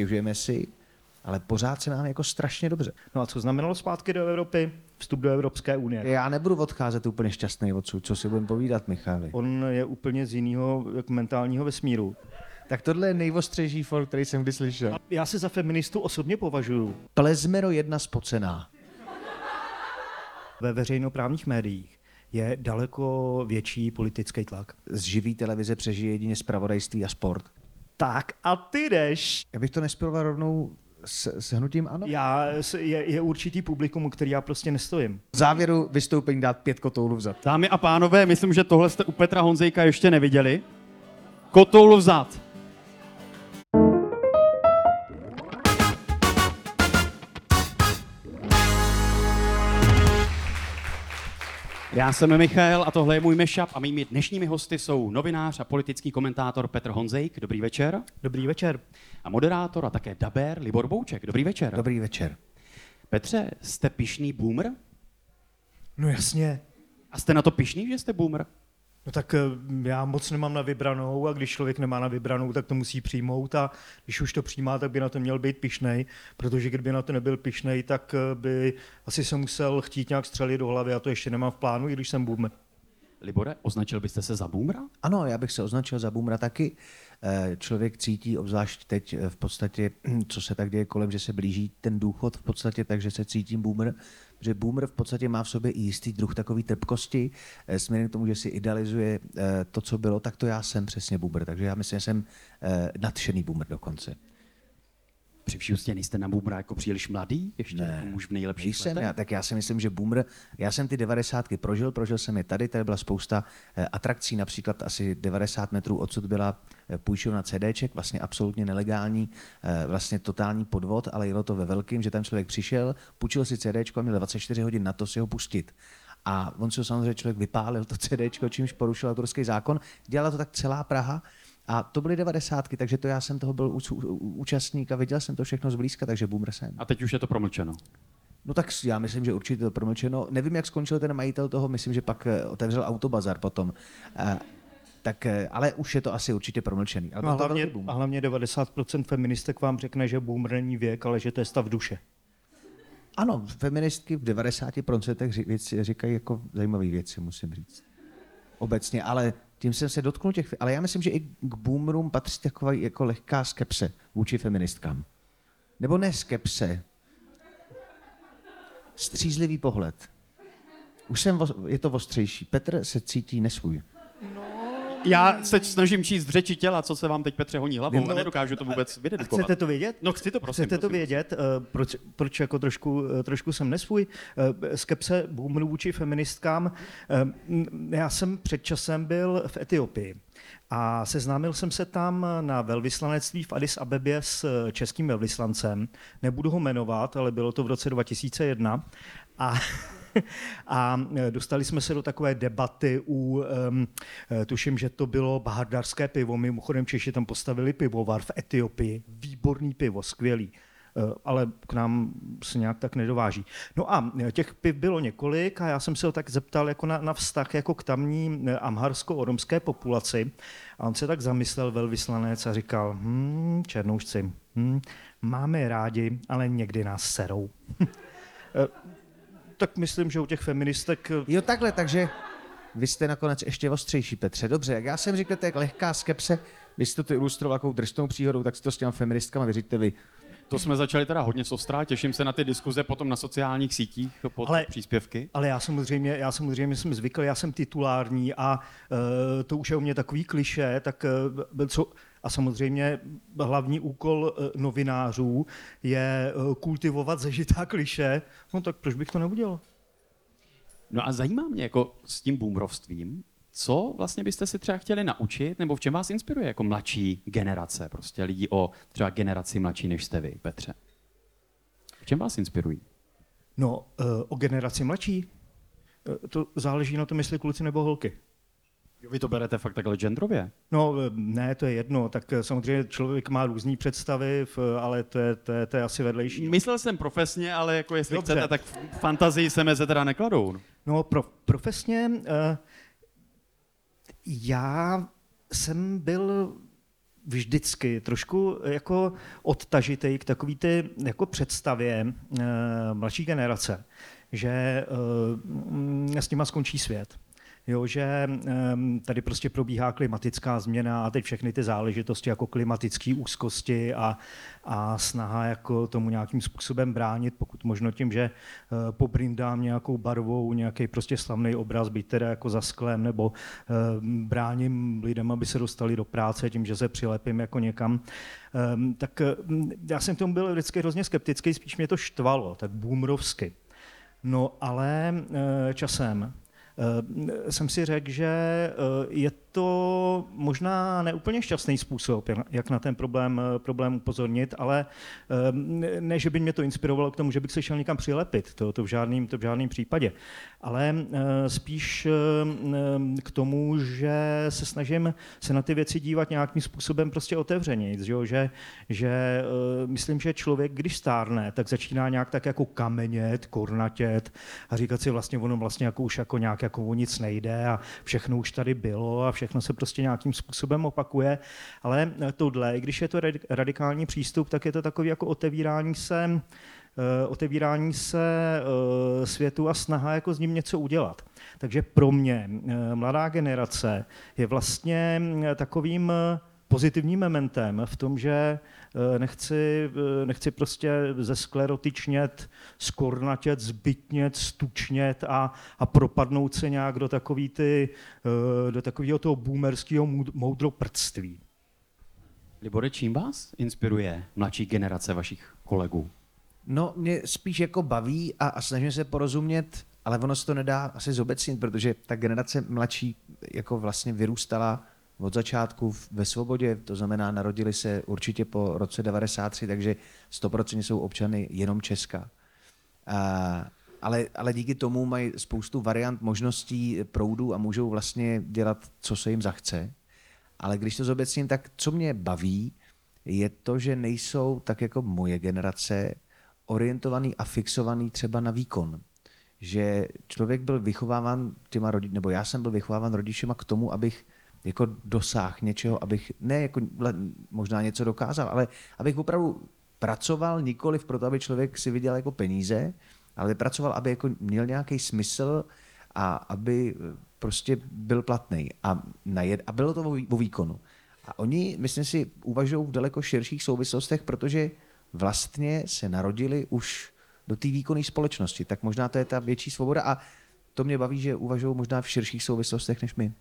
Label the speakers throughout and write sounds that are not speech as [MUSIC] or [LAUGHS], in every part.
Speaker 1: stěžujeme si, ale pořád se nám jako strašně dobře.
Speaker 2: No a co znamenalo zpátky do Evropy? Vstup do Evropské unie.
Speaker 1: Já nebudu odcházet úplně šťastný odsud, co si budeme povídat, Michali.
Speaker 2: On je úplně z jiného mentálního vesmíru.
Speaker 1: Tak tohle je nejvostřejší for, který jsem kdy slyšel.
Speaker 2: Já se za feministu osobně považuji.
Speaker 1: Plezmero jedna spocená.
Speaker 2: Ve veřejnoprávních médiích je daleko větší politický tlak.
Speaker 1: Z živý televize přežije jedině zpravodajství a sport.
Speaker 2: Tak a ty jdeš.
Speaker 1: Já bych to nespojoval rovnou s, s hnutím ano?
Speaker 2: Já, je, je určitý publikum, u který já prostě nestojím.
Speaker 1: V závěru vystoupení dát pět kotoulů vzad.
Speaker 3: Dámy a pánové, myslím, že tohle jste u Petra Honzejka ještě neviděli. Kotoul vzad. Já jsem Michal a tohle je můj mešap a mými dnešními hosty jsou novinář a politický komentátor Petr Honzejk. Dobrý večer.
Speaker 2: Dobrý večer.
Speaker 3: A moderátor a také daber Libor Bouček. Dobrý večer.
Speaker 1: Dobrý večer.
Speaker 3: Petře, jste pišný boomer?
Speaker 2: No jasně.
Speaker 3: A jste na to pišný, že jste boomer?
Speaker 2: No tak eh, já moc nemám na vybranou a když člověk nemá na vybranou, tak to musí přijmout a když už to přijímá, tak by na to měl být pišnej, protože kdyby na to nebyl pišnej, tak eh, by asi se musel chtít nějak střelit do hlavy a to ještě nemám v plánu, i když jsem boomer.
Speaker 3: Libore, označil byste se za boomera?
Speaker 1: Ano, já bych se označil za boomera taky. Eh, člověk cítí, obzvlášť teď v podstatě, [CLEARS THROAT] co se tak děje kolem, že se blíží ten důchod v podstatě, takže se cítím boomer, že boomer v podstatě má v sobě i jistý druh takový trpkosti, eh, směrem k tomu, že si idealizuje eh, to, co bylo, tak to já jsem přesně boomer. Takže já myslím, že jsem nadšený boomer dokonce
Speaker 3: při vší ústě nejste na boomera jako příliš mladý, ještě
Speaker 1: ne,
Speaker 3: jako muž v nejlepších
Speaker 1: jsem, já, tak já si myslím, že boomer, já jsem ty devadesátky prožil, prožil jsem je tady, tady byla spousta eh, atrakcí, například asi 90 metrů odsud byla eh, půjčovna CDček, vlastně absolutně nelegální, eh, vlastně totální podvod, ale jelo to ve velkým, že tam člověk přišel, půjčil si CDčko a měl 24 hodin na to si ho pustit. A on si ho samozřejmě člověk vypálil to CDčko, čímž porušil autorský zákon. Dělala to tak celá Praha a to byly devadesátky, takže to já jsem toho byl účastník a viděl jsem to všechno zblízka, takže boomer jsem.
Speaker 3: A teď už je to promlčeno.
Speaker 1: No tak já myslím, že určitě to promlčeno. Nevím, jak skončil ten majitel toho, myslím, že pak eh, otevřel autobazar potom. A, eh, tak, eh, ale už je to asi určitě promlčený.
Speaker 2: Ale no a, hlavně, a hlavně 90% feministek vám řekne, že boomer není věk, ale že to je stav duše.
Speaker 1: Ano, feministky v 90% říkají jako zajímavé věci, musím říct. Obecně, ale tím jsem se dotknul těch, ale já myslím, že i k boomerům patří taková jako lehká skepse vůči feministkám. Nebo ne skepse, střízlivý pohled. Už jsem, je to ostřejší. Petr se cítí nesvůj.
Speaker 3: Já se snažím číst v řeči těla, co se vám teď Petře honí hlavou no, a nedokážu to vůbec vydedukovat.
Speaker 2: Chcete to vědět?
Speaker 3: No chci to prosím.
Speaker 2: Chcete
Speaker 3: prosím,
Speaker 2: to vědět, uh, proč, proč jako trošku, uh, trošku jsem nesvůj? Uh, skepse boomerů vůči feministkám. Já jsem před časem byl v Etiopii. A seznámil jsem se tam na velvyslanectví v Addis Abebě s českým velvyslancem. Nebudu ho jmenovat, ale bylo to v roce 2001. A [LAUGHS] a e, dostali jsme se do takové debaty u, um, tuším, že to bylo bahardarské pivo, mimochodem Češi tam postavili pivovar v Etiopii, výborný pivo, skvělý. Ale k nám se nějak tak nedováží. No a těch piv bylo několik a já jsem se ho tak zeptal jako na, na vztah jako k tamní amharsko-oromské populaci. A on se tak zamyslel velvyslanec a říkal, hm, černoušci, hm, máme rádi, ale někdy nás serou [LAUGHS] tak myslím, že u těch feministek...
Speaker 1: Eh, jo, takhle, takže vy jste nakonec ještě ostřejší, Petře. Dobře, jak já jsem říkal, to je lehká skepse, vy jste to ilustroval takovou drsnou příhodou, tak si to s těmi feministkama vyříte vy.
Speaker 3: To jsme začali teda hodně sostrá, těším se na ty diskuze potom na sociálních sítích pod ale, příspěvky.
Speaker 2: Ale já samozřejmě, já samozřejmě jsem zvyklý, já jsem titulární a uh, to už je u mě takový kliše, tak uh, co, a samozřejmě hlavní úkol eh, novinářů je eh, kultivovat zežitá kliše, no tak proč bych to neudělal?
Speaker 3: No a zajímá mě jako s tím boomrovstvím, co vlastně byste si třeba chtěli naučit, nebo v čem vás inspiruje jako mladší generace, prostě lidí o třeba generaci mladší než jste vy, Petře? V čem vás inspirují?
Speaker 2: No, eh, o generaci mladší? To záleží na tom, jestli kluci nebo holky.
Speaker 3: Vy to berete fakt takhle genderově?
Speaker 2: No ne, to je jedno. Tak eh, samozřejmě člověk má různé představy, ale to je, to, je, to je asi vedlejší.
Speaker 3: Myslel jsem profesně, ale jako jestli Dobře. chcete, tak fantazii se meze teda nekladou.
Speaker 2: No pro, profesně uh, já jsem byl vždycky trošku jako odtažitej k takový ty jako představě e, mladší generace, že e, s nima skončí svět jo, že tady prostě probíhá klimatická změna a teď všechny ty záležitosti jako klimatické úzkosti a, a snaha jako tomu nějakým způsobem bránit, pokud možno tím, že eh, pobrindám nějakou barvou, nějaký prostě slavný obraz, být teda jako za sklem, nebo bráním lidem, aby se dostali do práce tím, že se přilepím jako někam, tak já jsem k tomu byl vždycky hrozně skeptický, spíš mě to štvalo, tak boomrovsky. No ale časem Eh, jsem si řekl, že eh, je to možná neúplně šťastný způsob, jak na ten problém, eh, problém upozornit, ale ne, že by mě to inspirovalo k tomu, že bych se šel někam přilepit, to, to, v, žádným, to v žádném případě, ale spíš k tomu, že se snažím se na ty věci dívat nějakým způsobem prostě otevřeně, že, že myslím, že člověk, když stárne, tak začíná nějak tak jako kamenět, kornatět a říkat si vlastně ono vlastně jako už jako nějak o nic nejde a všechno už tady bylo a všechno se prostě nějakým způsobem opakuje. Ale tohle, i když je to radikální přístup, tak je to takový jako otevírání se eh, otevírání se eh, světu a snaha jako s ním něco udělat. Takže pro mě eh, mladá generace je vlastně takovým pozitivním mementem v tom, že Eh, nechci, eh, nechci prostě zesklerotičnět, skornatět, zbytnět, stučnět a, a propadnout se nějak do, takový ty, eh, do takového toho boomerského moudroprctví.
Speaker 3: Libore, čím vás inspiruje mladší generace vašich kolegů?
Speaker 1: No, mě spíš jako baví a, a snažím se porozumět, ale ono se to nedá asi zobecnit, protože ta generace mladší jako vlastně vyrůstala od začátku ve svobodě, to znamená, narodili se určitě po roce 93, takže 100% jsou občany jenom Česka. A, ale, ale díky tomu mají spoustu variant možností proudů a můžou vlastně dělat, co se jim zachce. Ale když to zobecním, tak co mě baví, je to, že nejsou tak jako moje generace orientovaný a fixovaný třeba na výkon. Že člověk byl vychováván těma rodiči, nebo já jsem byl vychováván rodičema k tomu, abych jako dosáh něčeho, abych ne jako možná něco dokázal, ale abych opravdu pracoval nikoli proto, aby člověk si viděl jako peníze, ale pracoval, aby jako měl nějaký smysl a aby prostě byl platný a, najed, a bylo to o výkonu. A oni, myslím si, uvažují v daleko širších souvislostech, protože vlastně se narodili už do té výkonné společnosti. Tak možná to je ta větší svoboda a to mě baví, že uvažují možná v širších souvislostech než my.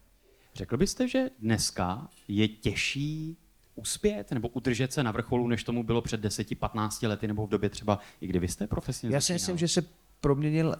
Speaker 3: Řekl byste, že dneska je těžší uspět nebo udržet se na vrcholu, než tomu bylo před 10-15 lety nebo v době třeba, i kdy vy jste profesně
Speaker 1: Já si myslím, že se proměnil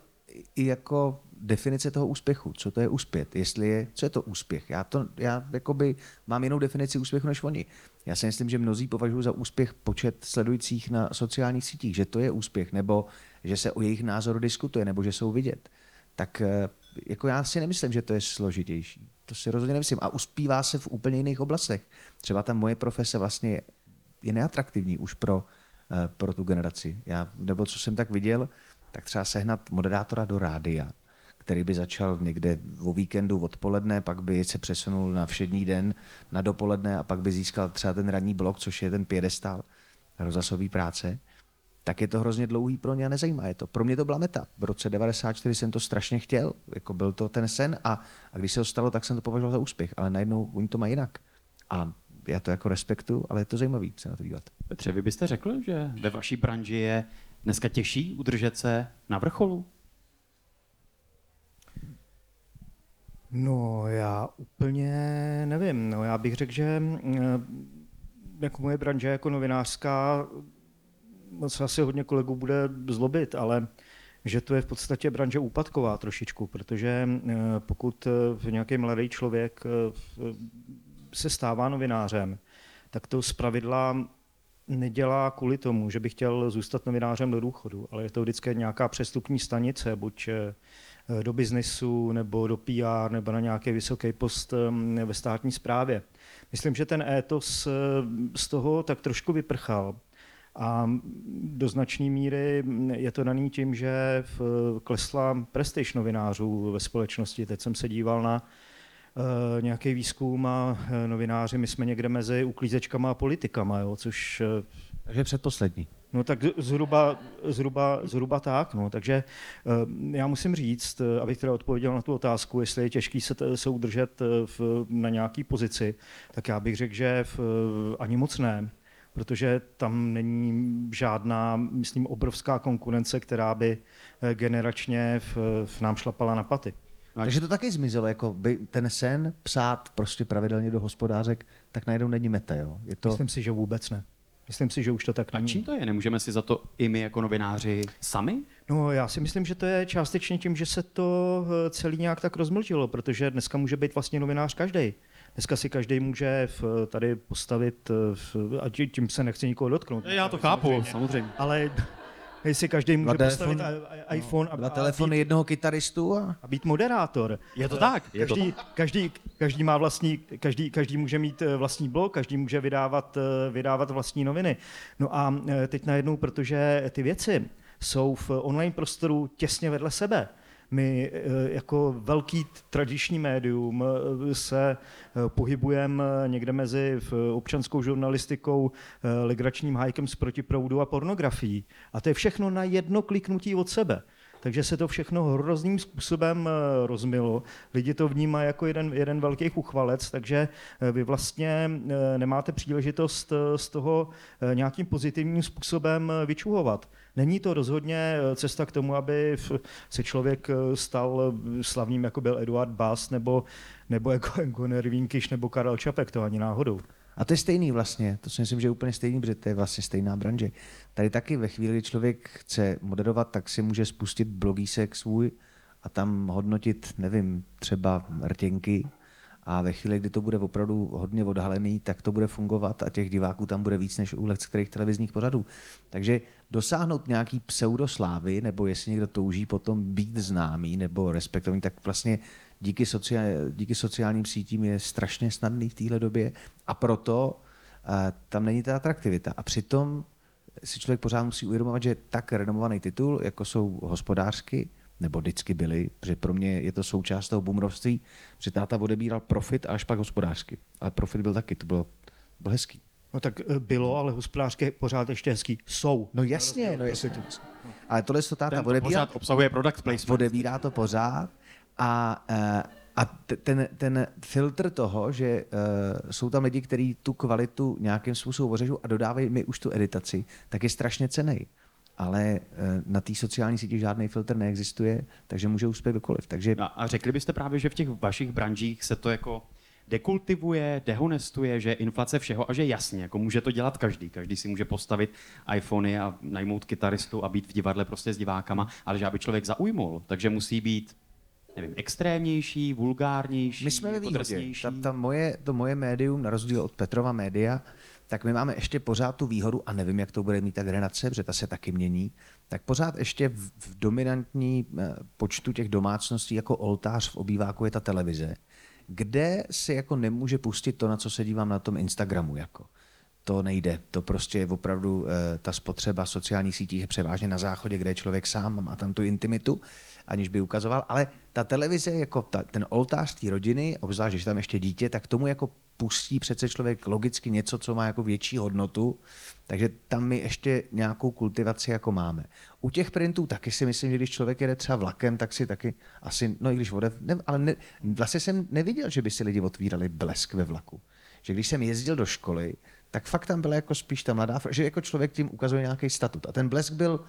Speaker 1: i jako definice toho úspěchu. Co to je úspěch? Jestli je, co je to úspěch? Já, to, já jakoby mám jinou definici úspěchu než oni. Já si myslím, že mnozí považují za úspěch počet sledujících na sociálních sítích, že to je úspěch, nebo že se o jejich názoru diskutuje, nebo že jsou vidět. Tak eh, jako já si nemyslím, že to je složitější. To si rozhodně nemyslím. A uspívá se v úplně jiných oblastech. Třeba ta moje profese vlastně je neatraktivní už pro, eh, pro tu generaci. Já, nebo co jsem tak viděl, tak třeba sehnat moderátora do rádia, který by začal někde o víkendu odpoledne, pak by se přesunul na všední den, na dopoledne a pak by získal třeba ten ranní blok, což je ten pědestal rozhlasové práce tak je to hrozně dlouhý pro ně a nezajímá je to. Pro mě to byla meta. V roce 94 jsem to strašně chtěl, jako byl to ten sen a, a když se to stalo, tak jsem to považoval za úspěch, ale najednou oni to mají jinak. A já to jako respektu, ale je to zajímavé se na to dívat.
Speaker 3: Petře, vy byste řekl, že ve vaší branži je dneska těžší udržet se na vrcholu?
Speaker 2: No, já úplně nevím. No, já bych řekl, že mm, jako moje branže jako novinářská se asi hodně kolegů bude zlobit, ale že to je v podstatě branže úpadková trošičku, protože eh, pokud eh, nějaký mladý člověk eh, se stává novinářem, tak to zpravidla nedělá kvůli tomu, že by chtěl zůstat novinářem do důchodu, ale je to vždycky nějaká přestupní stanice, buď do biznesu, nebo do PR, nebo na nějaký vysoký post ve státní správě. Myslím, že ten étos z toho tak trošku vyprchal a do značné míry je to daný tím, že klesla prestiž novinářů ve společnosti. Teď jsem se díval na uh, nějaký výzkum a uh, novináři, my jsme někde mezi uklízečkama a politikama, jo, což uh,
Speaker 1: Takže předposlední.
Speaker 2: No tak zhruba, zhruba, zhruba tak. No. Takže já musím říct, abych teda odpověděl na tu otázku, jestli je těžký se, t- se udržet v, na nějaký pozici, tak já bych řekl, že v, ani moc ne, protože tam není žádná, myslím, obrovská konkurence, která by uh, generačně v, v nám šlapala na paty.
Speaker 1: Takže to taky zmizelo, jako by ten sen psát prostě pravidelně do hospodářek, tak najednou není meta, jo? Je to...
Speaker 2: Myslím si, že vůbec ne. Myslím si, že už to tak
Speaker 3: A
Speaker 2: není.
Speaker 3: čím to je? Nemůžeme si za to i my jako novináři sami?
Speaker 2: No, já si myslím, že to je částečně tím, že se to eh, celý nějak tak rozmlčilo, protože dneska může být vlastně novinář každý. Dneska si každý může v, tady postavit, v, a tí- tím se nechci nikoho dotknout.
Speaker 3: Já to chápu, samozřejmě.
Speaker 2: Ale si každý může
Speaker 1: Dva
Speaker 2: postavit
Speaker 1: telefony.
Speaker 2: i- i- iPhone a,
Speaker 1: Dva
Speaker 2: a,
Speaker 1: telefony
Speaker 2: být,
Speaker 1: jednoho kytaristu a...
Speaker 2: a být moderátor.
Speaker 3: Je to tak? Je to
Speaker 2: Každý,
Speaker 3: tak.
Speaker 2: každý, každý má vlastní, každý, každý může mít eh, vlastní blog, každý může vydávat, eh, vydávat vlastní noviny. No a eh, teď najednou, protože ty věci jsou v online prostoru těsně vedle sebe, my eh, jako velký tradiční médium eh, se eh, pohybujeme někde mezi občanskou žurnalistikou, legračním hajkem z protiproudu a pornografií. A to je všechno na jedno kliknutí od sebe. Takže se to všechno hrozným způsobem rozmilo. Lidi to vnímají jako jeden, jeden velký uchvalec, takže vy vlastně nemáte příležitost z toho nějakým pozitivním způsobem vyčuhovat. Není to rozhodně eh, cesta k tomu, aby se člověk eh, stal eh, slavným, jako byl Eduard Bass, nebo, nebo [LAUGHS] jako Gunnar Vínkyš, nebo Karel Čapek, to ani náhodou.
Speaker 1: A to je stejný vlastně, to si myslím, že je úplně stejný, protože to je vlastně stejná branže. Tady taky ve chvíli, kdy člověk chce moderovat, tak si může spustit blogísek svůj a tam hodnotit, nevím, třeba rtěnky a ve chvíli, kdy to bude opravdu hodně odhalený, tak to bude fungovat a těch diváků tam bude víc než u kterých televizních pořadů. Takže dosáhnout nějaký pseudoslávy, nebo jestli někdo touží potom být známý nebo respektovaný, tak vlastně díky, sociál, díky sociálním sítím je strašně snadný v téhle době a proto uh, tam není ta atraktivita. A přitom si člověk pořád musí uvědomovat, že tak renomovaný titul, jako jsou hospodářky, nebo vždycky byly, protože pro mě je to součást toho bumrovství, že táta odebíral profit a až pak hospodářsky. Ale profit byl taky, to bylo, bylo hezký.
Speaker 2: No tak eh, bylo, ale hospodářské pořád ještě hezký jsou.
Speaker 1: No jasně, no jasně. Ale tohle to táta
Speaker 3: to
Speaker 1: odebírá,
Speaker 3: pořád obsahuje product placement.
Speaker 1: odebírá to pořád a, eh, a ten, ten filtr toho, že uh, jsou tam lidi, kteří tu kvalitu nějakým způsobem ořežou a dodávají mi už tu editaci, tak je strašně cený. Ale uh, na té sociální síti žádný filtr neexistuje, takže může uspět kdokoliv. Takže
Speaker 3: A, a řekli byste právě, že v těch vašich branžích se to jako dekultivuje, dehonestuje, že je inflace všeho a že jasně, jako může to dělat každý. Každý si může postavit iPhony a najmout kytaristu a být v divadle prostě s divákama, ale že aby člověk zaujmul, takže musí být nevím, extrémnější, vulgárnější,
Speaker 1: My jsme ve výhodě. Ta, ta moje, to moje médium, na rozdíl od Petrova média, tak my máme ještě pořád tu výhodu, a nevím, jak to bude mít ta generace, protože ta se taky mění, tak pořád ještě v, v dominantní eh, počtu těch domácností jako oltář v obýváku je ta televize, kde si jako nemůže pustit to, na co se dívám na tom Instagramu. Jako. To nejde. To prostě je opravdu eh, ta spotřeba sociálních sítí je převážně na záchodě, kde je člověk sám a má tam tu intimitu, aniž by ukazoval. Ale ta televize, jako ta, ten oltář té rodiny, obzvlášť, když tam ještě dítě, tak tomu jako pustí přece člověk logicky něco, co má jako větší hodnotu, takže tam my ještě nějakou kultivaci jako máme. U těch printů taky si myslím, že když člověk jede třeba vlakem, tak si taky asi, no i když vodev, ne, ale ne, vlastně jsem neviděl, že by si lidi otvírali blesk ve vlaku. Že když jsem jezdil do školy, tak fakt tam byla jako spíš ta mladá, že jako člověk tím ukazuje nějaký statut. A ten blesk byl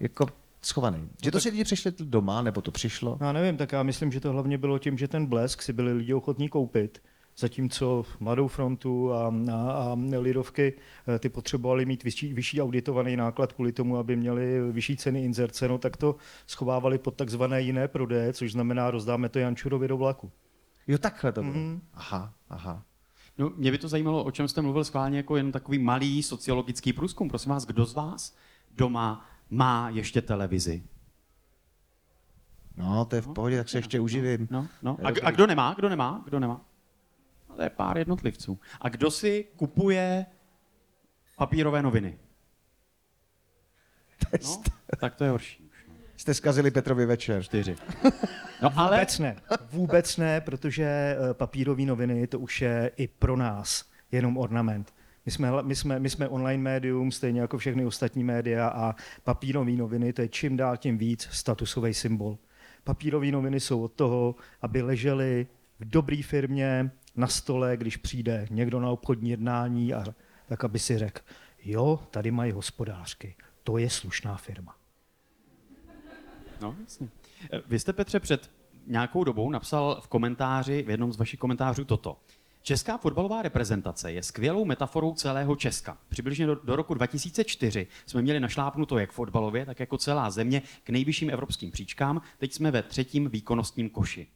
Speaker 1: jako schovaný. Že to si lidi přišli doma, nebo to přišlo?
Speaker 2: Já nevím, tak já myslím, že to hlavně bylo tím, že ten blesk si byli lidi ochotní koupit. Zatímco Mladou frontu a, a, a Lidovky eh, ty potřebovali mít vyšší, vyšší auditovaný náklad kvůli tomu, aby měli vyšší ceny inzerce, no tak to schovávali pod takzvané jiné prodeje, což znamená rozdáme to Jančurovi do vlaku.
Speaker 1: Jo, takhle to bylo.
Speaker 2: Mhm.
Speaker 1: Aha, aha.
Speaker 3: No, mě by to zajímalo, o čem jste mluvil schválně, jako jen takový malý sociologický průzkum. Prosím vás, kdo z vás doma má ještě televizi?
Speaker 1: No, to je v pohodě, tak se ještě uživím.
Speaker 3: No, no. A, a kdo nemá? Kdo nemá? Kdo nemá? No, to je pár jednotlivců. A kdo si kupuje papírové noviny? No, tak to je horší. už, no.
Speaker 1: Jste zkazili Petrovi večer.
Speaker 3: Čtyři. [LAUGHS] No ale
Speaker 2: Vůbec ne, vůbec ne, protože eh, papírové noviny to už je i pro nás jenom ornament. My jsme, my, jsme, my jsme online médium, stejně jako všechny ostatní média a papírové noviny, to je čím dál tím víc statusový symbol. Papírové noviny jsou od toho, aby ležely v dobré firmě na stole, když přijde někdo na obchodní jednání, a, tak aby si řekl, jo, tady mají hospodářky, to je slušná firma.
Speaker 3: No, jasně. Vy jste, Petře, před nějakou dobou napsal v komentáři, v jednom z vašich komentářů toto. Česká fotbalová reprezentace je skvělou metaforou celého Česka. Přibližně do, do roku 2004 jsme měli našlápnuto jak fotbalově, tak jako celá země k nejvyšším evropským příčkám. Teď jsme ve třetím výkonnostním koši.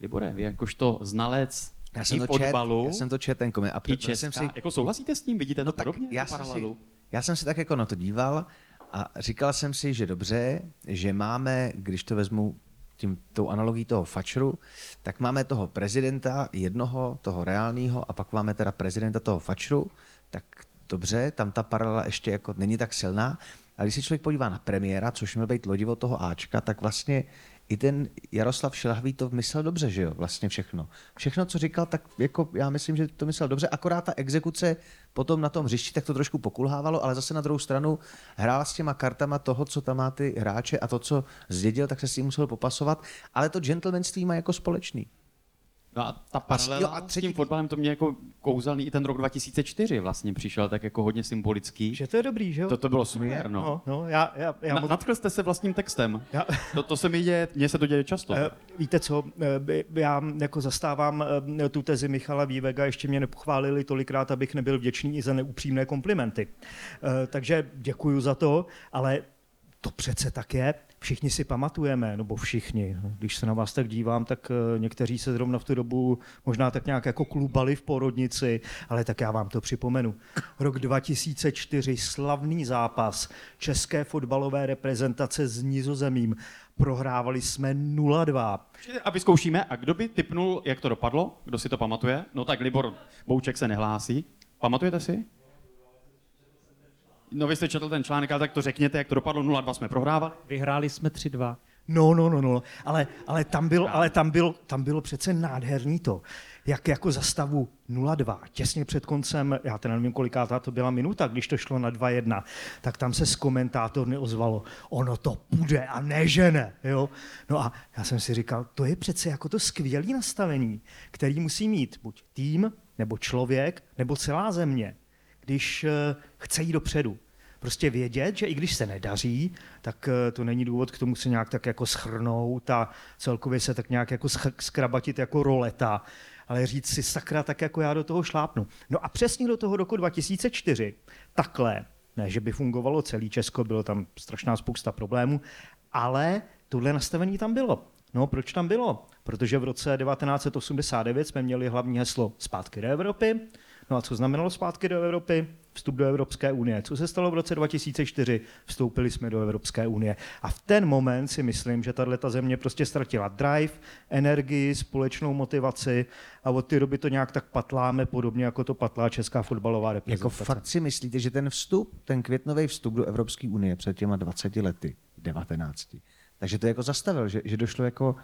Speaker 3: Libore, vy jakožto znalec
Speaker 1: Já
Speaker 3: i
Speaker 1: jsem, to čet,
Speaker 3: fotbalu,
Speaker 1: já jsem to čet, ten koment. A
Speaker 3: i Česka,
Speaker 1: jsem si,
Speaker 3: jako souhlasíte s tím? Vidíte to
Speaker 1: tak
Speaker 3: podobně?
Speaker 1: já
Speaker 3: tu
Speaker 1: jsem, si, já jsem si tak jako na to díval a říkal jsem si, že dobře, že máme, když to vezmu tím, tou analogií toho fačru, tak máme toho prezidenta jednoho, toho reálního, a pak máme teda prezidenta toho fačru, tak dobře, tam ta paralela ještě jako není tak silná, ale když se člověk podívá na premiéra, což měl být lodivo toho Ačka, tak vlastně i ten Jaroslav Šilhavý to myslel dobře, že jo, vlastně všechno. Všechno, co říkal, tak jako já myslím, že to myslel dobře, akorát ta exekuce potom na tom hřišti, tak to trošku pokulhávalo, ale zase na druhou stranu hrál s těma kartama toho, co tam má ty hráče a to, co zdědil, tak se s tím musel popasovat, ale to gentlemanství má jako společný.
Speaker 3: No a ta paralela
Speaker 1: jo, a třetí-
Speaker 3: s tím fotbalem to mě jako kouzelný i ten rok 2004 vlastně přišel tak jako hodně symbolický.
Speaker 2: Že to je dobrý, že jo?
Speaker 3: To, to bylo super, no.
Speaker 2: No, no, já, já, já
Speaker 3: Na,
Speaker 2: moc-
Speaker 3: natkl jste se vlastním textem.
Speaker 2: Já-
Speaker 3: To, to se mi děje, mně se to děje často.
Speaker 2: Eh, Víte co, eh, já jako zastávám eh, tu tezi Michala Vývega, ještě mě nepochválili tolikrát, abych nebyl vděčný i za neupřímné komplimenty. Takže děkuju za to, ale to přece tak je. Všichni si pamatujeme, nebo všichni. Když se na vás tak dívám, tak eh, někteří se zrovna v tu dobu možná tak nějak jako klubali v porodnici, ale tak já vám to připomenu. Rok 2004, slavný zápas české fotbalové reprezentace s Nizozemím. Prohrávali jsme 0-2.
Speaker 3: A vyzkoušíme, a kdo by typnul, jak to dopadlo? Kdo si to pamatuje? No tak Libor Bouček se nehlásí. Pamatujete si? No vy jste četl ten článek, ale tak to řekněte, jak to dopadlo. 0-2 jsme prohrávali.
Speaker 4: Vyhráli jsme 3-2.
Speaker 2: No, no, no, no, ale, ale, tam, byl, ale tam, byl, tam bylo přece nádherný to, jak jako za stavu 0-2, těsně před koncem, já teda nevím, kolikátá to byla minuta, když to šlo na 2-1, tak tam se z komentátorny ozvalo, ono to půjde a ne, že ne, jo. No a já jsem si říkal, to je přece jako to skvělé nastavení, který musí mít buď tým, nebo člověk, nebo celá země, když eh, chce jít dopředu prostě vědět, že i když se nedaří, tak eh, to není důvod k tomu se nějak tak jako schrnout a celkově se tak nějak jako skrabatit jako roleta, ale říct si sakra, tak jako já do toho šlápnu. No a přesně do toho roku 2004, takhle, ne, že by fungovalo celý Česko, bylo tam strašná spousta problémů, ale tohle nastavení tam bylo. No, proč tam bylo? Protože v roce 1989 jsme měli hlavní heslo zpátky do Evropy. No a co znamenalo zpátky do Evropy? Vstup do Evropské unie. Co se stalo v roce 2004? Vstoupili jsme do Evropské unie. A v ten moment si myslím, že tahle země prostě ztratila drive, energii, společnou motivaci a od té doby to nějak tak patláme, podobně jako to patlá česká fotbalová
Speaker 1: Jako
Speaker 2: reprezentace.
Speaker 1: fakt si myslíte, že ten vstup, ten květnový vstup do Evropské unie před těma 20 lety, 19, takže to jako zastavil, že, že došlo jako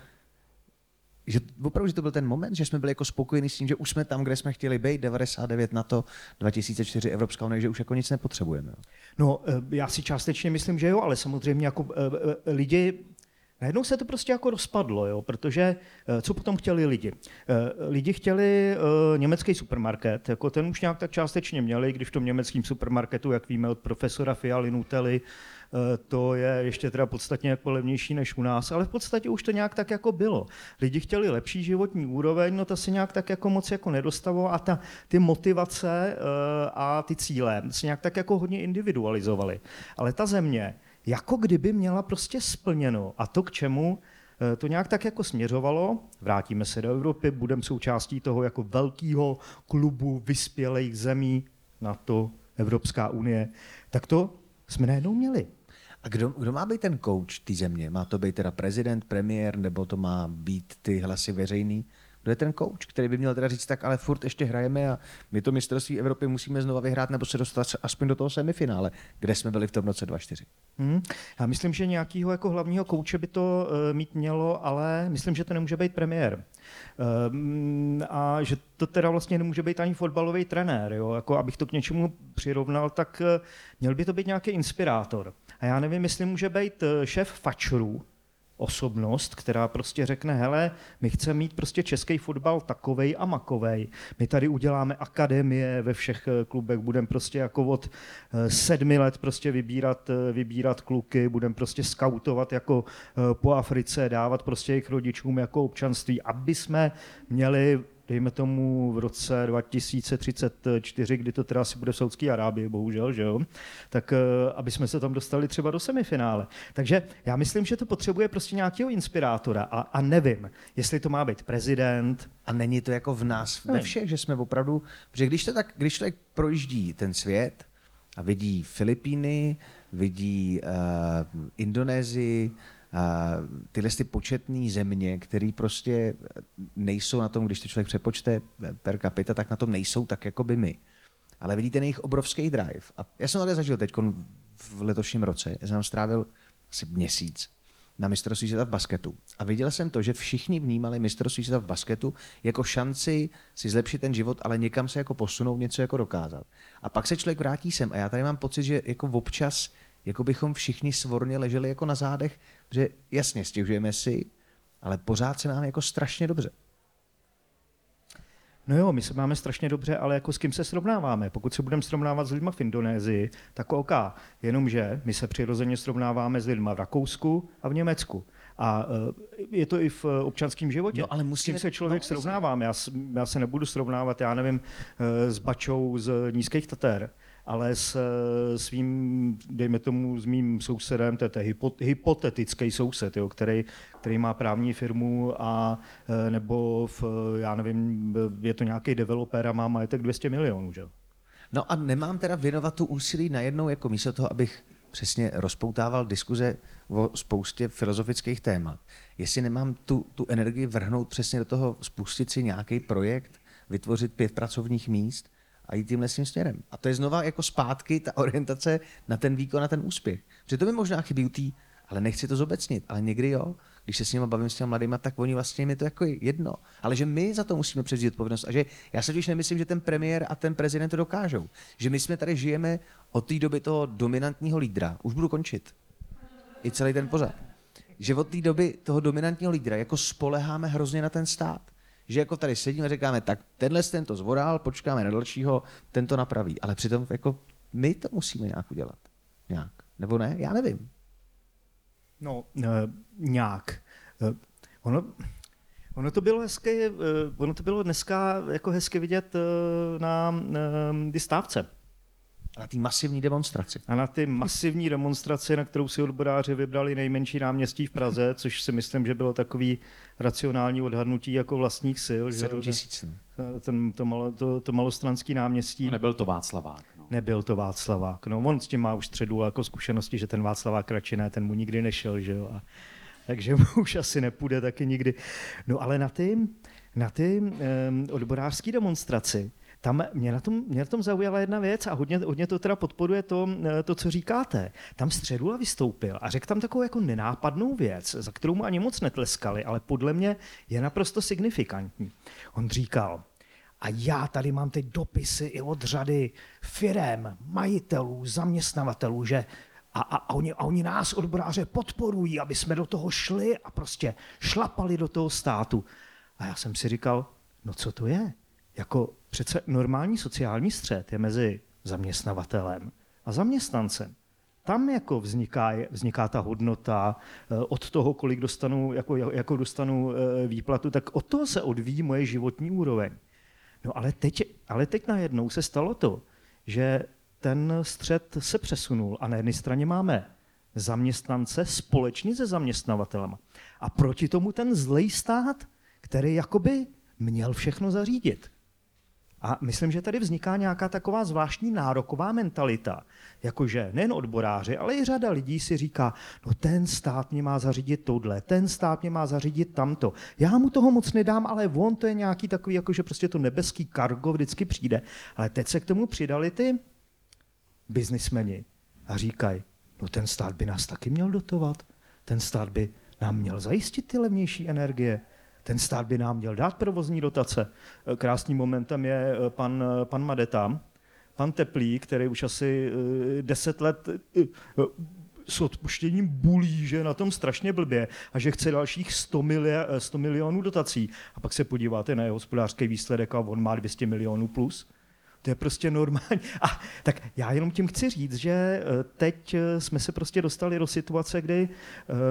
Speaker 1: že opravdu, že to byl ten moment, že jsme byli jako spokojení s tím, že už jsme tam, kde jsme chtěli být, 99 na to, 2004 Evropská unie, že už jako nic nepotřebujeme.
Speaker 2: No, eh, já si částečně myslím, že jo, ale samozřejmě jako eh, eh, lidi Najednou se to prostě jako rozpadlo, jo, protože co potom chtěli lidi? Lidi chtěli německý supermarket, jako ten už nějak tak částečně měli, když v tom německém supermarketu, jak víme od profesora Fialy Nutelly, eh, to je ještě teda podstatně jako levnější než u nás, ale v podstatě už to nějak tak jako bylo. Lidi chtěli lepší životní úroveň, no to se nějak tak jako moc jako nedostalo a ta, ty motivace eh, a ty cíle se nějak tak jako hodně individualizovaly. Ale ta země, jako kdyby měla prostě splněno. A to k čemu eh, to nějak tak jako směřovalo, vrátíme se do Evropy, budeme součástí toho jako velkého klubu vyspělých zemí, na to Evropská unie, tak to jsme najednou měli.
Speaker 1: A kdo, kdo má být ten coach té země? Má to být teda prezident, premiér, nebo to má být ty hlasy veřejný? Kdo je ten coach, který by měl teda říct, tak ale furt ještě hrajeme a my to mistrovství Evropy musíme znova vyhrát nebo se dostat aspoň do toho semifinále, kde jsme byli v tom roce 2004.
Speaker 2: Hmm. Já myslím, že nějakého jako hlavního kouče by to uh, mít mělo, ale myslím, že to nemůže být premiér. Um, a že to teda vlastně nemůže být ani fotbalový trenér. Jo? Jako, abych to k něčemu přirovnal, tak uh, měl by to být nějaký inspirátor. A já nevím, jestli může být uh, šéf fačrů, osobnost, která prostě řekne, hele, my chceme mít prostě český fotbal takovej a makovej. My tady uděláme akademie ve všech eh, klubech, budeme prostě jako od eh, sedmi let prostě vybírat, eh, vybírat kluky, budeme prostě skautovat jako po Africe, dávat prostě jejich rodičům jako občanství, aby jsme měli dejme tomu v roce 2034, kdy to teda asi bude v Saudské Arábii, bohužel, že jo, tak eh, aby jsme se tam dostali třeba do semifinále. Takže já myslím, že to potřebuje prostě nějakého inspirátora a, a nevím, jestli to má být prezident.
Speaker 1: A není to jako v nás, ve všech, že jsme opravdu, že když to tak, když člověk projíždí ten svět a vidí Filipíny, vidí uh, Indonésii, tyhle ty početné země, které prostě nejsou na tom, když to člověk přepočte per capita, tak na tom nejsou tak jako by my. Ale vidíte jejich obrovský drive. A já jsem to zažil teď v letošním roce. Já jsem strávil asi měsíc na mistrovství světa v basketu. A viděl jsem to, že všichni vnímali mistrovství světa v basketu jako šanci si zlepšit ten život, ale někam se jako posunout, něco jako dokázat. A pak se člověk vrátí sem a já tady mám pocit, že jako občas jako bychom všichni svorně leželi jako na zádech, že jasně stěžujeme si, ale pořád se nám jako strašně dobře.
Speaker 2: No jo, my se máme strašně dobře, ale jako s kým se srovnáváme? Pokud se budeme srovnávat s lidmi v Indonésii, tak OK. Jenomže my se přirozeně srovnáváme s lidmi v Rakousku a v Německu. A eh, je to i v občanském životě.
Speaker 1: No, ale musíme...
Speaker 2: S kým se člověk no, srovnávám? Já, já se nebudu srovnávat, já nevím, eh, s Bačou z Nízkých Tater ale s eh, svým, dejme tomu, s mým sousedem, to je hypotetický soused, jo, který, který má právní firmu a eh, nebo v, já nevím, je to nějaký developer a má majetek 200 milionů. Že?
Speaker 1: No a nemám teda věnovat tu úsilí najednou, jako místo toho, abych přesně rozpoutával diskuze o spoustě filozofických témat. Jestli nemám tu, tu energii vrhnout přesně do toho, spustit si nějaký projekt, vytvořit pět pracovních míst, a jít tímhle tím směrem. A to je znova jako zpátky ta orientace na ten výkon, na ten úspěch. Protože to mi možná chybí u tý, ale nechci to zobecnit, ale někdy jo. Když se s nimi bavím s těmi mladými, tak oni vlastně mi to jako jedno. Ale že my za to musíme převzít odpovědnost. A že já se totiž nemyslím, že ten premiér a ten prezident to dokážou. Že my jsme tady žijeme od té doby toho dominantního lídra. Už budu končit. I celý ten pořad. Že od té doby toho dominantního lídra jako spoleháme hrozně na ten stát že jako tady sedíme a říkáme, tak tenhle ten to zvoral, počkáme na dalšího, ten to napraví. Ale přitom jako my to musíme nějak udělat. Nějak. Nebo ne? Já nevím.
Speaker 2: No, uh, nějak. Uh, ono, ono to bylo hezké, uh, ono to bylo dneska jako hezky vidět na uh, stávce
Speaker 1: na té masivní demonstraci.
Speaker 2: A na ty masivní demonstraci, na kterou si odboráři vybrali nejmenší náměstí v Praze, což si myslím, že bylo takový racionální odhadnutí jako vlastních sil.
Speaker 1: 7 tisíc.
Speaker 2: Ten, to, malo, to, to malostranský náměstí.
Speaker 3: A nebyl to Václavák. No.
Speaker 2: Nebyl to Václavák. No, on s tím má už středu jako zkušenosti, že ten Václavák radši ne, ten mu nikdy nešel. Že jo? A, takže [LAUGHS] mu už asi nepůjde taky nikdy. No ale na ty, na ty um, odborářské demonstraci, tam mě na tom, mě na tom zaujala jedna věc a hodně, hodně to teda podporuje to, eh, to, co říkáte. Tam Středula vystoupil a řekl tam takovou jako nenápadnou věc, za kterou mu ani moc netleskali, ale podle mě je naprosto signifikantní. On říkal, a já tady mám teď dopisy i od řady firem, majitelů, zaměstnavatelů, že a, a, a, oni, a oni nás, odboráře, podporují, aby jsme do toho šli a prostě šlapali do toho státu. A já jsem si říkal, no co to je? Jako přece normální sociální střed je mezi zaměstnavatelem a zaměstnancem. Tam jako vzniká, vzniká ta hodnota eh, od toho, kolik dostanu, jako, jako dostanu eh, výplatu, tak od toho se odvíjí moje životní úroveň. No ale teď, ale teď najednou se stalo to, že ten střed se přesunul a na jedné straně máme zaměstnance společně se zaměstnavatelem. A proti tomu ten zlej stát, který jakoby měl všechno zařídit. A myslím, že tady vzniká nějaká taková zvláštní nároková mentalita, jakože nejen odboráři, ale i řada lidí si říká, no ten stát mě má zařídit tohle, ten stát mě má zařídit tamto. Já mu toho moc nedám, ale on to je nějaký takový, jakože prostě to nebeský kargo vždycky přijde. Ale teď se k tomu přidali ty biznismeni a říkají, no ten stát by nás taky měl dotovat, ten stát by nám měl zajistit ty levnější energie, ten stát by nám měl dát provozní dotace. Krásným momentem je eh, pan, eh, pan Madeta, pan Teplý, který už asi eh, deset let s odpuštěním bulí, že je na tom strašně blbě a že chce dalších 100, mili- 100 milionů dotací. A pak se podíváte na jeho hospodářský výsledek a on má 200 milionů plus. To je prostě normální. [LAUGHS] A tak já jenom tím chci říct, že eh, teď eh, jsme se prostě dostali do situace, kdy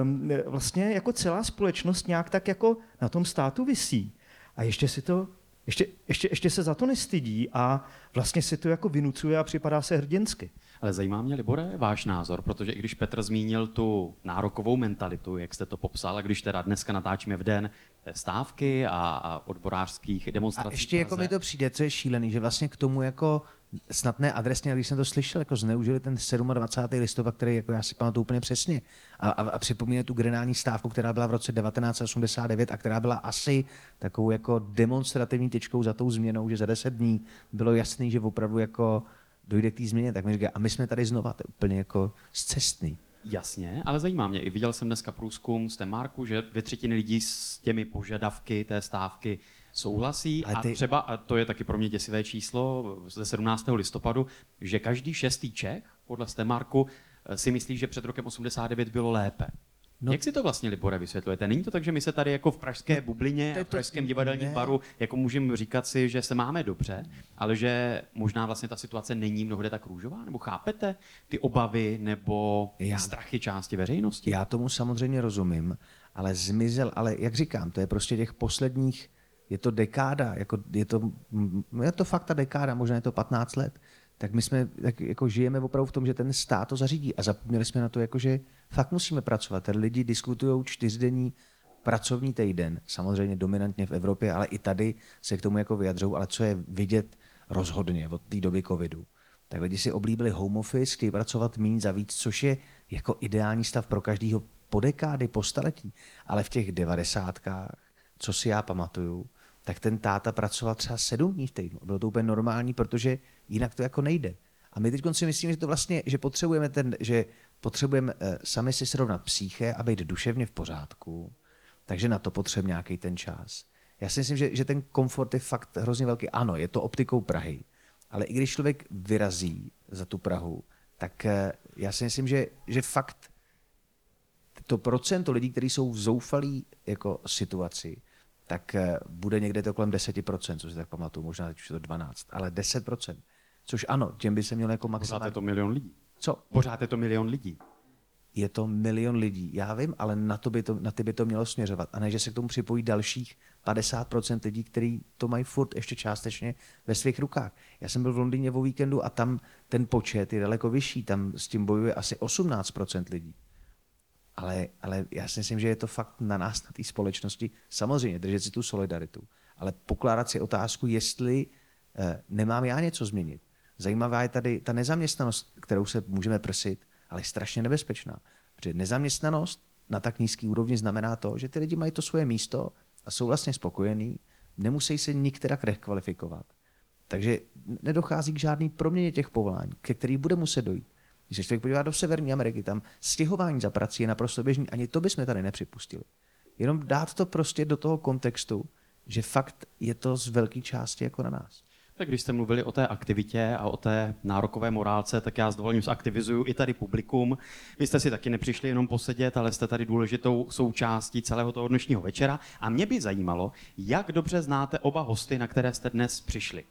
Speaker 2: um, vlastně jako celá společnost nějak tak jako na tom státu visí. A ještě si to, ještě, ještě, ještě se za to nestydí a vlastně si to jako vynucuje a připadá se hrdinsky.
Speaker 3: Ale zajímá mě, Libore, váš názor, protože i když Petr zmínil tu nárokovou mentalitu, jak jste to popsal, a když teda dneska natáčíme v den stávky a, a odborářských demonstrací.
Speaker 1: A ještě jako mi to přijde, co je šílený, že vlastně k tomu jako snad ne adresně, když jsem to slyšel, jako zneužili ten 27. listopad, který jako já si pamatuju úplně přesně. A, a, a připomíná tu generální stávku, která byla v roce 1989 a která byla asi takovou jako demonstrativní tyčkou za tou změnou, že za 10 dní bylo jasný, že opravdu jako dojde k té změně, tak mi říká, a my jsme tady znova, to je úplně jako zcestný.
Speaker 3: Jasně, ale zajímá mě, i viděl jsem dneska průzkum z Temarku, že dvě třetiny lidí s těmi požadavky té stávky souhlasí ty... a třeba, a to je taky pro mě děsivé číslo ze 17. listopadu, že každý šestý Čech podle Stemarku si myslí, že před rokem 89 bylo lépe. No, Jak si to vlastně, Libore, vysvětlujete? Není to tak, že my se tady jako v pražské bublině a v pražském divadelním baru jako můžeme říkat si, že se máme dobře, ale že možná vlastně ta situace není mnohde tak růžová? Nebo chápete ty obavy nebo já, strachy části veřejnosti?
Speaker 1: Já tomu samozřejmě rozumím, ale zmizel, ale jak říkám, to je prostě těch posledních, je to dekáda, jako je, to, je to fakt ta dekáda, možná je to 15 let, tak my jsme, tak jako žijeme opravdu v tom, že ten stát to zařídí a zapomněli jsme na to, jako že fakt musíme pracovat. Tady lidi diskutují čtyřdenní pracovní týden, samozřejmě dominantně v Evropě, ale i tady se k tomu jako vyjadřují, ale co je vidět rozhodně od té doby covidu. Tak lidi si oblíbili home office, chtějí pracovat méně za víc, což je jako ideální stav pro každého po dekády, po staletí. Ale v těch devadesátkách, co si já pamatuju, tak ten táta pracoval třeba sedm dní v týdnu. Bylo to úplně normální, protože jinak to jako nejde. A my teď si myslíme, že to vlastně, že potřebujeme ten, že potřebujeme eh, sami si srovnat psyché a být duševně v pořádku, takže na to potřebujeme nějaký ten čas. Já si myslím, že, že ten komfort je fakt hrozně velký. Ano, je to optikou Prahy, ale i když člověk vyrazí za tu Prahu, tak eh, já si myslím, že, že fakt to procento lidí, kteří jsou v zoufalý jako situaci, tak eh, bude někde to kolem 10%, co si tak pamatuju, možná teď už je to 12, ale 10%. Což ano, těm by se mělo jako maximálně...
Speaker 3: Pořád je to milion lidí.
Speaker 1: Co?
Speaker 3: Pořád je to milion lidí.
Speaker 1: Je to milion lidí, já vím, ale na, to by to, na ty by to mělo směřovat. A ne, že se k tomu připojí dalších 50% lidí, kteří to mají furt ještě částečně ve svých rukách. Já jsem byl v Londýně o víkendu a tam ten počet je daleko vyšší, tam s tím bojuje asi 18% lidí. Ale, ale já si myslím, že je to fakt na nás, na té společnosti, samozřejmě držet si tu solidaritu, ale pokládat si otázku, jestli eh, nemám já něco změnit. Zajímavá je tady ta nezaměstnanost, kterou se můžeme prsit, ale je strašně nebezpečná. Protože nezaměstnanost na tak nízký úrovni znamená to, že ty lidi mají to svoje místo a jsou vlastně spokojení, nemusí se nikterak rekvalifikovat. Takže nedochází k žádný proměně těch povolání, ke který bude muset dojít. Když se člověk podívá do Severní Ameriky, tam stěhování za prací je naprosto běžný, ani to bychom tady nepřipustili. Jenom dát to prostě do toho kontextu, že fakt je to z velké části jako na nás.
Speaker 3: Tak když jste mluvili o té aktivitě a o té nárokové morálce, tak já s dovolením zaktivizuju i tady publikum. Vy jste si taky nepřišli jenom posedět, ale jste tady důležitou součástí celého toho dnešního večera. A mě by zajímalo, jak dobře znáte oba hosty, na které jste dnes přišli.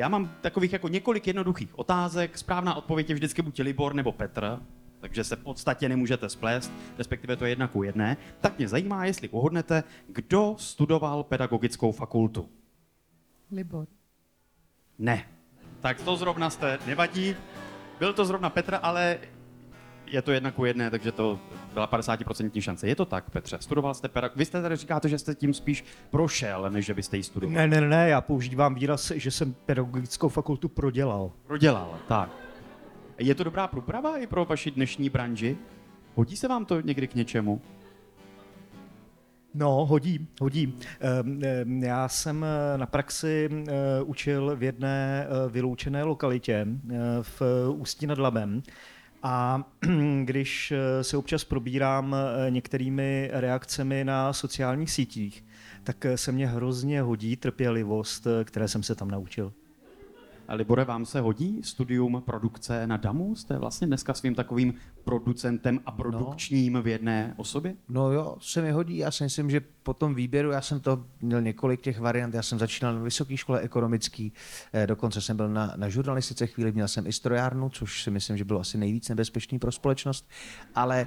Speaker 3: Já mám takových jako několik jednoduchých otázek. Správná odpověď je vždycky buď Libor nebo Petr, takže se v podstatě nemůžete splést, respektive to je jedna ku jedné. Tak mě zajímá, jestli pohodnete, kdo studoval pedagogickou fakultu.
Speaker 4: Libor.
Speaker 3: Ne. Tak to zrovna jste, nevadí. Byl to zrovna Petr, ale je to jedna ku jedné, takže to byla 50% šance. Je to tak, Petře? Studoval jste pedagog... Vy jste tady říkáte, že jste tím spíš prošel, než že byste ji studoval.
Speaker 2: Ne, ne, ne, já používám výraz, že jsem pedagogickou fakultu prodělal.
Speaker 3: Prodělal, tak. Je to dobrá průprava i pro vaši dnešní branži? Hodí se vám to někdy k něčemu?
Speaker 2: No, hodí, hodí. Ehm, ehm, Já jsem eh, na praxi eh, učil v jedné eh, vyloučené lokalitě v Ústí nad Labem. A [CLEARS THROAT] když eh, se občas probírám eh, některými reakcemi na sociálních sítích, tak eh, se mě hrozně hodí trpělivost, které jsem se tam naučil.
Speaker 3: Libore, vám se hodí studium produkce na DAMu? Jste vlastně dneska svým takovým producentem a produkčním v jedné osobě?
Speaker 1: No jo, se mi hodí. Já si myslím, že po tom výběru, já jsem to měl několik těch variant, já jsem začínal na vysoké škole ekonomický, eh, dokonce jsem byl na, na žurnalistice chvíli, měl jsem i strojárnu, což si myslím, že bylo asi nejvíc nebezpečný pro společnost, ale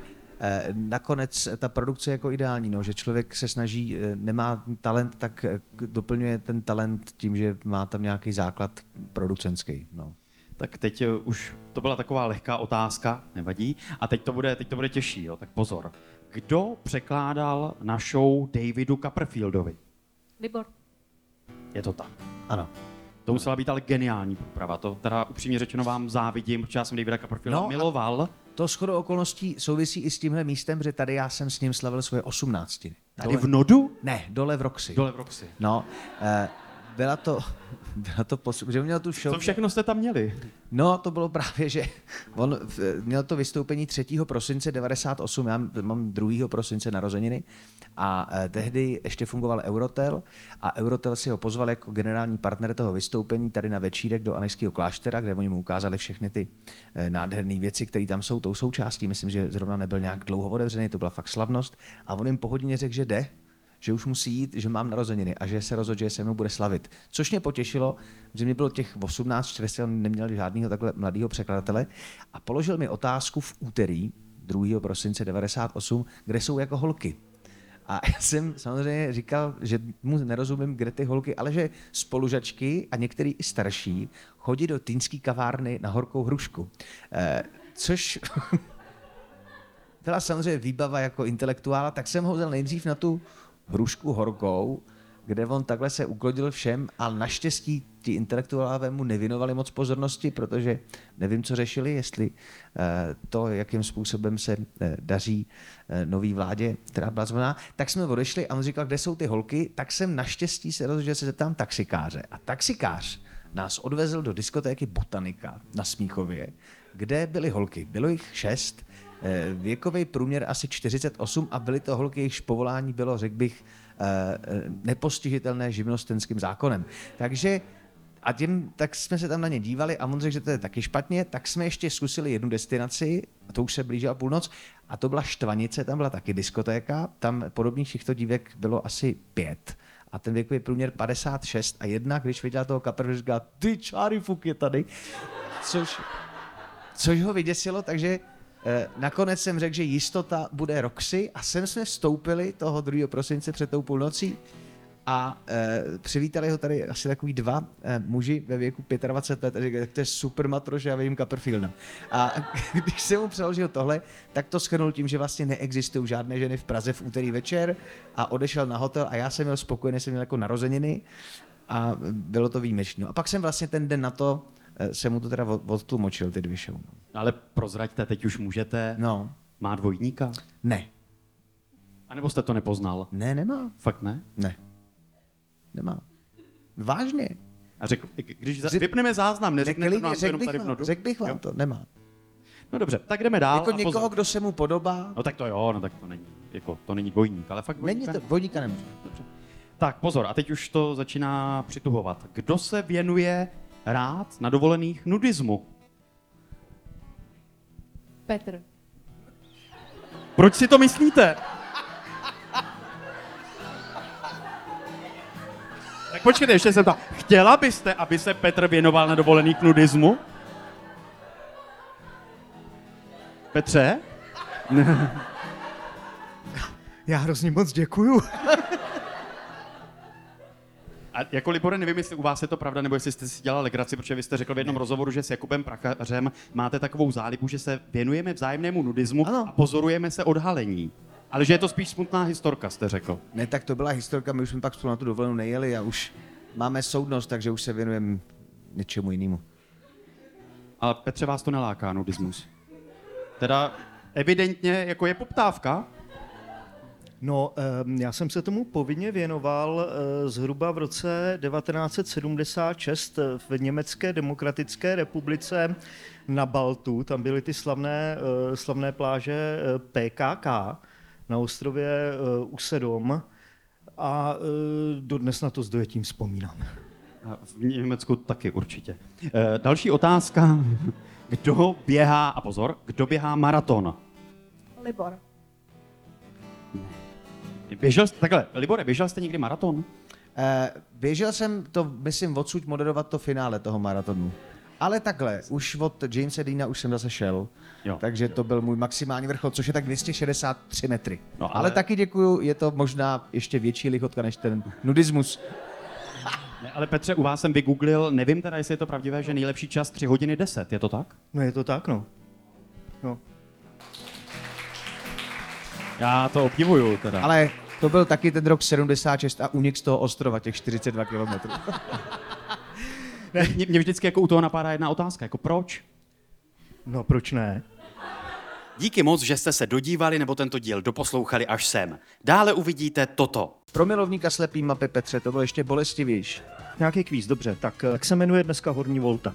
Speaker 1: nakonec ta produkce je jako ideální, no, že člověk se snaží, eh, nemá talent, tak eh, doplňuje ten talent tím, že má tam nějaký základ producenský. No.
Speaker 3: Tak teď eh, už to byla taková lehká otázka, nevadí. A teď to bude, teď to bude těžší, jo, tak pozor. Kdo překládal na show Davidu Copperfieldovi?
Speaker 4: Libor.
Speaker 3: Je to tak.
Speaker 1: Ano.
Speaker 3: To musela být ale geniální průprava. To teda upřímně řečeno vám závidím, protože já jsem Davida Copperfielda
Speaker 1: No
Speaker 3: no,
Speaker 1: a-
Speaker 3: miloval.
Speaker 1: To shodou okolností souvisí i s tímhle místem, že tady já jsem s ním slavil svoje osmnáctiny.
Speaker 3: Tady v Nodu?
Speaker 1: Ne, dole v Roxy.
Speaker 3: Dole v Roxy.
Speaker 1: No, eh, byla to, byla to posu, že měl tu show.
Speaker 3: Co všechno jste tam měli?
Speaker 1: No, to bylo právě, že on v- měl to vystoupení 3. prosince 98, já mám 2. prosince narozeniny a eh, tehdy ještě fungoval Eurotel a Eurotel si ho pozval jako generální partner toho vystoupení tady na večírek do Anešského kláštera, kde oni mu ukázali všechny ty eh, nádherné věci, které tam jsou tou součástí. Myslím, že zrovna nebyl nějak dlouho otevřený, to byla fakt slavnost a on jim po hodině řekl, že jde, že už musí jít, že mám narozeniny a že se rozhodl, že se mnou bude slavit. Což mě potěšilo, že mi bylo těch 18, 40, on neměl žádného takhle mladého překladatele a položil mi otázku v úterý 2. prosince 98, kde jsou jako holky. A já jsem samozřejmě říkal, že mu nerozumím, kde ty holky, ale že spolužačky a některý i starší chodí do týnský kavárny na horkou hrušku. Eh, což [LAUGHS] byla samozřejmě výbava jako intelektuála, tak jsem ho vzal nejdřív na tu hrušku horkou, kde on takhle se uklodil všem, ale naštěstí ti intelektuálové mu nevinovali moc pozornosti, protože nevím, co řešili, jestli eh, to, jakým způsobem se eh, daří eh, nový vládě, která byla zvolená, tak jsme odešli a on říkal, kde jsou ty holky, tak jsem naštěstí se rozhodl, že se zeptám taxikáře. A taxikář nás odvezl do diskotéky Botanika na Smíchově, kde byly holky. Bylo jich šest, věkový průměr asi 48 a byly to holky, jejichž povolání bylo, řekl bych, eh, eh, nepostižitelné živnostenským zákonem. Takže a tím, tak jsme se tam na ně dívali a on řekl, že to je taky špatně, tak jsme ještě zkusili jednu destinaci, a to už se blížila půlnoc, a to byla Štvanice, tam byla taky diskotéka, tam podobných těchto dívek bylo asi pět. A ten věkový průměr 56 a jedna, když viděla toho kapru, říká, ty čáry fuk je tady. Což, což ho vyděsilo, takže eh, nakonec jsem řekl, že jistota bude Roxy a sem jsme vstoupili toho 2. prosince před tou půlnocí a eh, přivítali ho tady asi takový dva eh, muži ve věku 25 let a říkali, to je super matro, že já vím Copperfielda. A [LAUGHS] když jsem mu přeložil tohle, tak to schrnul tím, že vlastně neexistují žádné ženy v Praze v úterý večer a odešel na hotel a já jsem měl spokojený, jsem měl jako narozeniny a bylo to výjimečné. A pak jsem vlastně ten den na to eh, jsem mu to teda od- odtlumočil, ty dvě show. no.
Speaker 3: Ale prozraďte, teď už můžete.
Speaker 1: No,
Speaker 3: Má dvojníka?
Speaker 1: ne.
Speaker 3: A nebo jste to nepoznal?
Speaker 1: Ne, nemá.
Speaker 3: Fakt ne?
Speaker 1: Ne. Nemá. Vážně.
Speaker 3: A řekl, když za, vypneme záznam, neřeknete
Speaker 1: Řekl,
Speaker 3: to nám to
Speaker 1: řekl, bych
Speaker 3: tady
Speaker 1: vám, řekl bych vám
Speaker 3: Jo?
Speaker 1: to, nemá.
Speaker 3: No dobře, tak jdeme dál.
Speaker 1: Jako někoho,
Speaker 3: pozor.
Speaker 1: kdo se mu podobá,
Speaker 3: No tak to jo, no tak to není, jako, to není dvojník, ale fakt
Speaker 1: není
Speaker 3: dvojníka.
Speaker 1: to, vodíka nemůže.
Speaker 3: Tak pozor, a teď už to začíná přituhovat. Kdo se věnuje rád na dovolených nudismu?
Speaker 4: Petr.
Speaker 3: Proč si to myslíte? Tak počkejte, ještě jsem to. Chtěla byste, aby se Petr věnoval na dovolených nudismu? Petře?
Speaker 2: Já hrozně moc děkuju.
Speaker 3: A jako Libore, nevím, jestli u vás je to pravda, nebo jestli jste si dělal legraci, protože vy jste řekl v jednom rozhovoru, že s Jakubem Prachařem máte takovou zálibu, že se věnujeme vzájemnému nudismu
Speaker 1: Ano.
Speaker 3: a pozorujeme se odhalení. Ale že je to spíš smutná historka, jste řekl.
Speaker 1: Ne, tak to byla historka, my už jsme pak spolu na tu dovolenou nejeli a už máme soudnost, takže už se věnujeme něčemu jinému.
Speaker 3: Ale Petře, vás to neláká, nudismus. Teda evidentně jako je poptávka.
Speaker 2: No, em, já jsem se tomu povinně věnoval eh, zhruba v roce 1976 v Německé demokratické republice na Baltu. Tam byly ty slavné, eh, slavné pláže eh, PKK na ostrově eh, Usedom a eh, dodnes na to s dojetím vzpomínám.
Speaker 3: A v Německu taky určitě. Další otázka. Kdo běhá, a pozor, kdo běhá maraton?
Speaker 4: Libor.
Speaker 3: Běžel jste, takhle, Libore, běžel jste někdy maraton?
Speaker 1: Eh, běžel jsem to, myslím, odsud moderovat to finále toho maratonu. Ale takhle, už od Jamesa Deana už jsem zase šel,
Speaker 3: Jo.
Speaker 1: takže to byl můj maximální vrchol, což je tak 263 metry.
Speaker 3: No,
Speaker 1: ale...
Speaker 3: ale-
Speaker 1: ale taky děkuju, je to možná ještě větší lichotka než ten nudismus.
Speaker 3: Ne, ale Petře, u vás jsem vygooglil, nevím teda, jestli je to pravdivé, že nejlepší čas 3 hodiny 10, je to tak?
Speaker 2: No je to tak, no. no.
Speaker 3: Já to obdivuju teda. Ale...
Speaker 1: To byl taky ten rok 76 a unik z toho ostrova, těch 42 kilometrů.
Speaker 3: Mě, mě vždycky jako u toho napadá jedna otázka, jako proč?
Speaker 2: No proč ne?
Speaker 5: Díky moc, že jste se dodívali nebo tento díl doposlouchali až sem. Dále uvidíte toto.
Speaker 1: Pro milovníka slepý mapy Petře, to bylo ještě bolestivější.
Speaker 2: Nějaký kvíz, dobře. Tak jak se jmenuje dneska Horní Volta?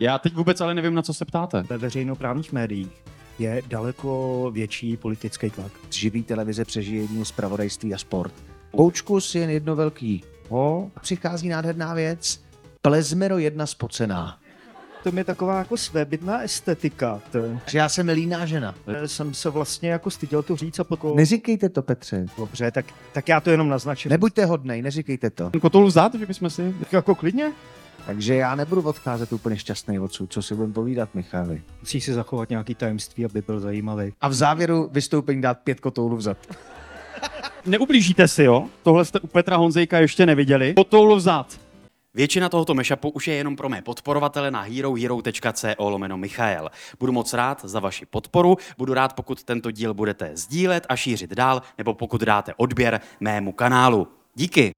Speaker 3: Já teď vůbec ale nevím, na co se ptáte.
Speaker 2: Ve veřejnoprávních médiích je daleko větší politický tlak.
Speaker 1: Živý televize přežije jedině zpravodajství a sport. Poučkus jen jedno velký. O, přichází nádherná věc. Plezmero jedna spocená.
Speaker 2: To je taková jako svébytná estetika. To,
Speaker 1: Že já jsem líná žena.
Speaker 2: jsem se vlastně jako styděl to říct a potom...
Speaker 1: Neříkejte to, Petře.
Speaker 2: Dobře, tak, tak já to jenom naznačím.
Speaker 1: Nebuďte hodnej, neříkejte to.
Speaker 3: Kotoul vzát, že bychom si...
Speaker 2: Tak jako klidně.
Speaker 1: Takže já nebudu odcházet úplně šťastný odsud. Co si budeme povídat, Michali?
Speaker 2: Musíš si zachovat nějaký tajemství, aby byl zajímavý.
Speaker 1: A v závěru vystoupení dát pět kotoulů vzad. [LAUGHS]
Speaker 3: Neublížíte si, jo? Tohle jste u Petra Honzejka ještě neviděli. Kotoul vzad.
Speaker 5: Většina tohoto mashupu už je jenom pro mé podporovatele na herohero.co lomeno Michael. Budu moc rád za vaši podporu, budu rád, pokud tento díl budete sdílet a šířit dál, nebo pokud dáte odběr mému kanálu. Díky.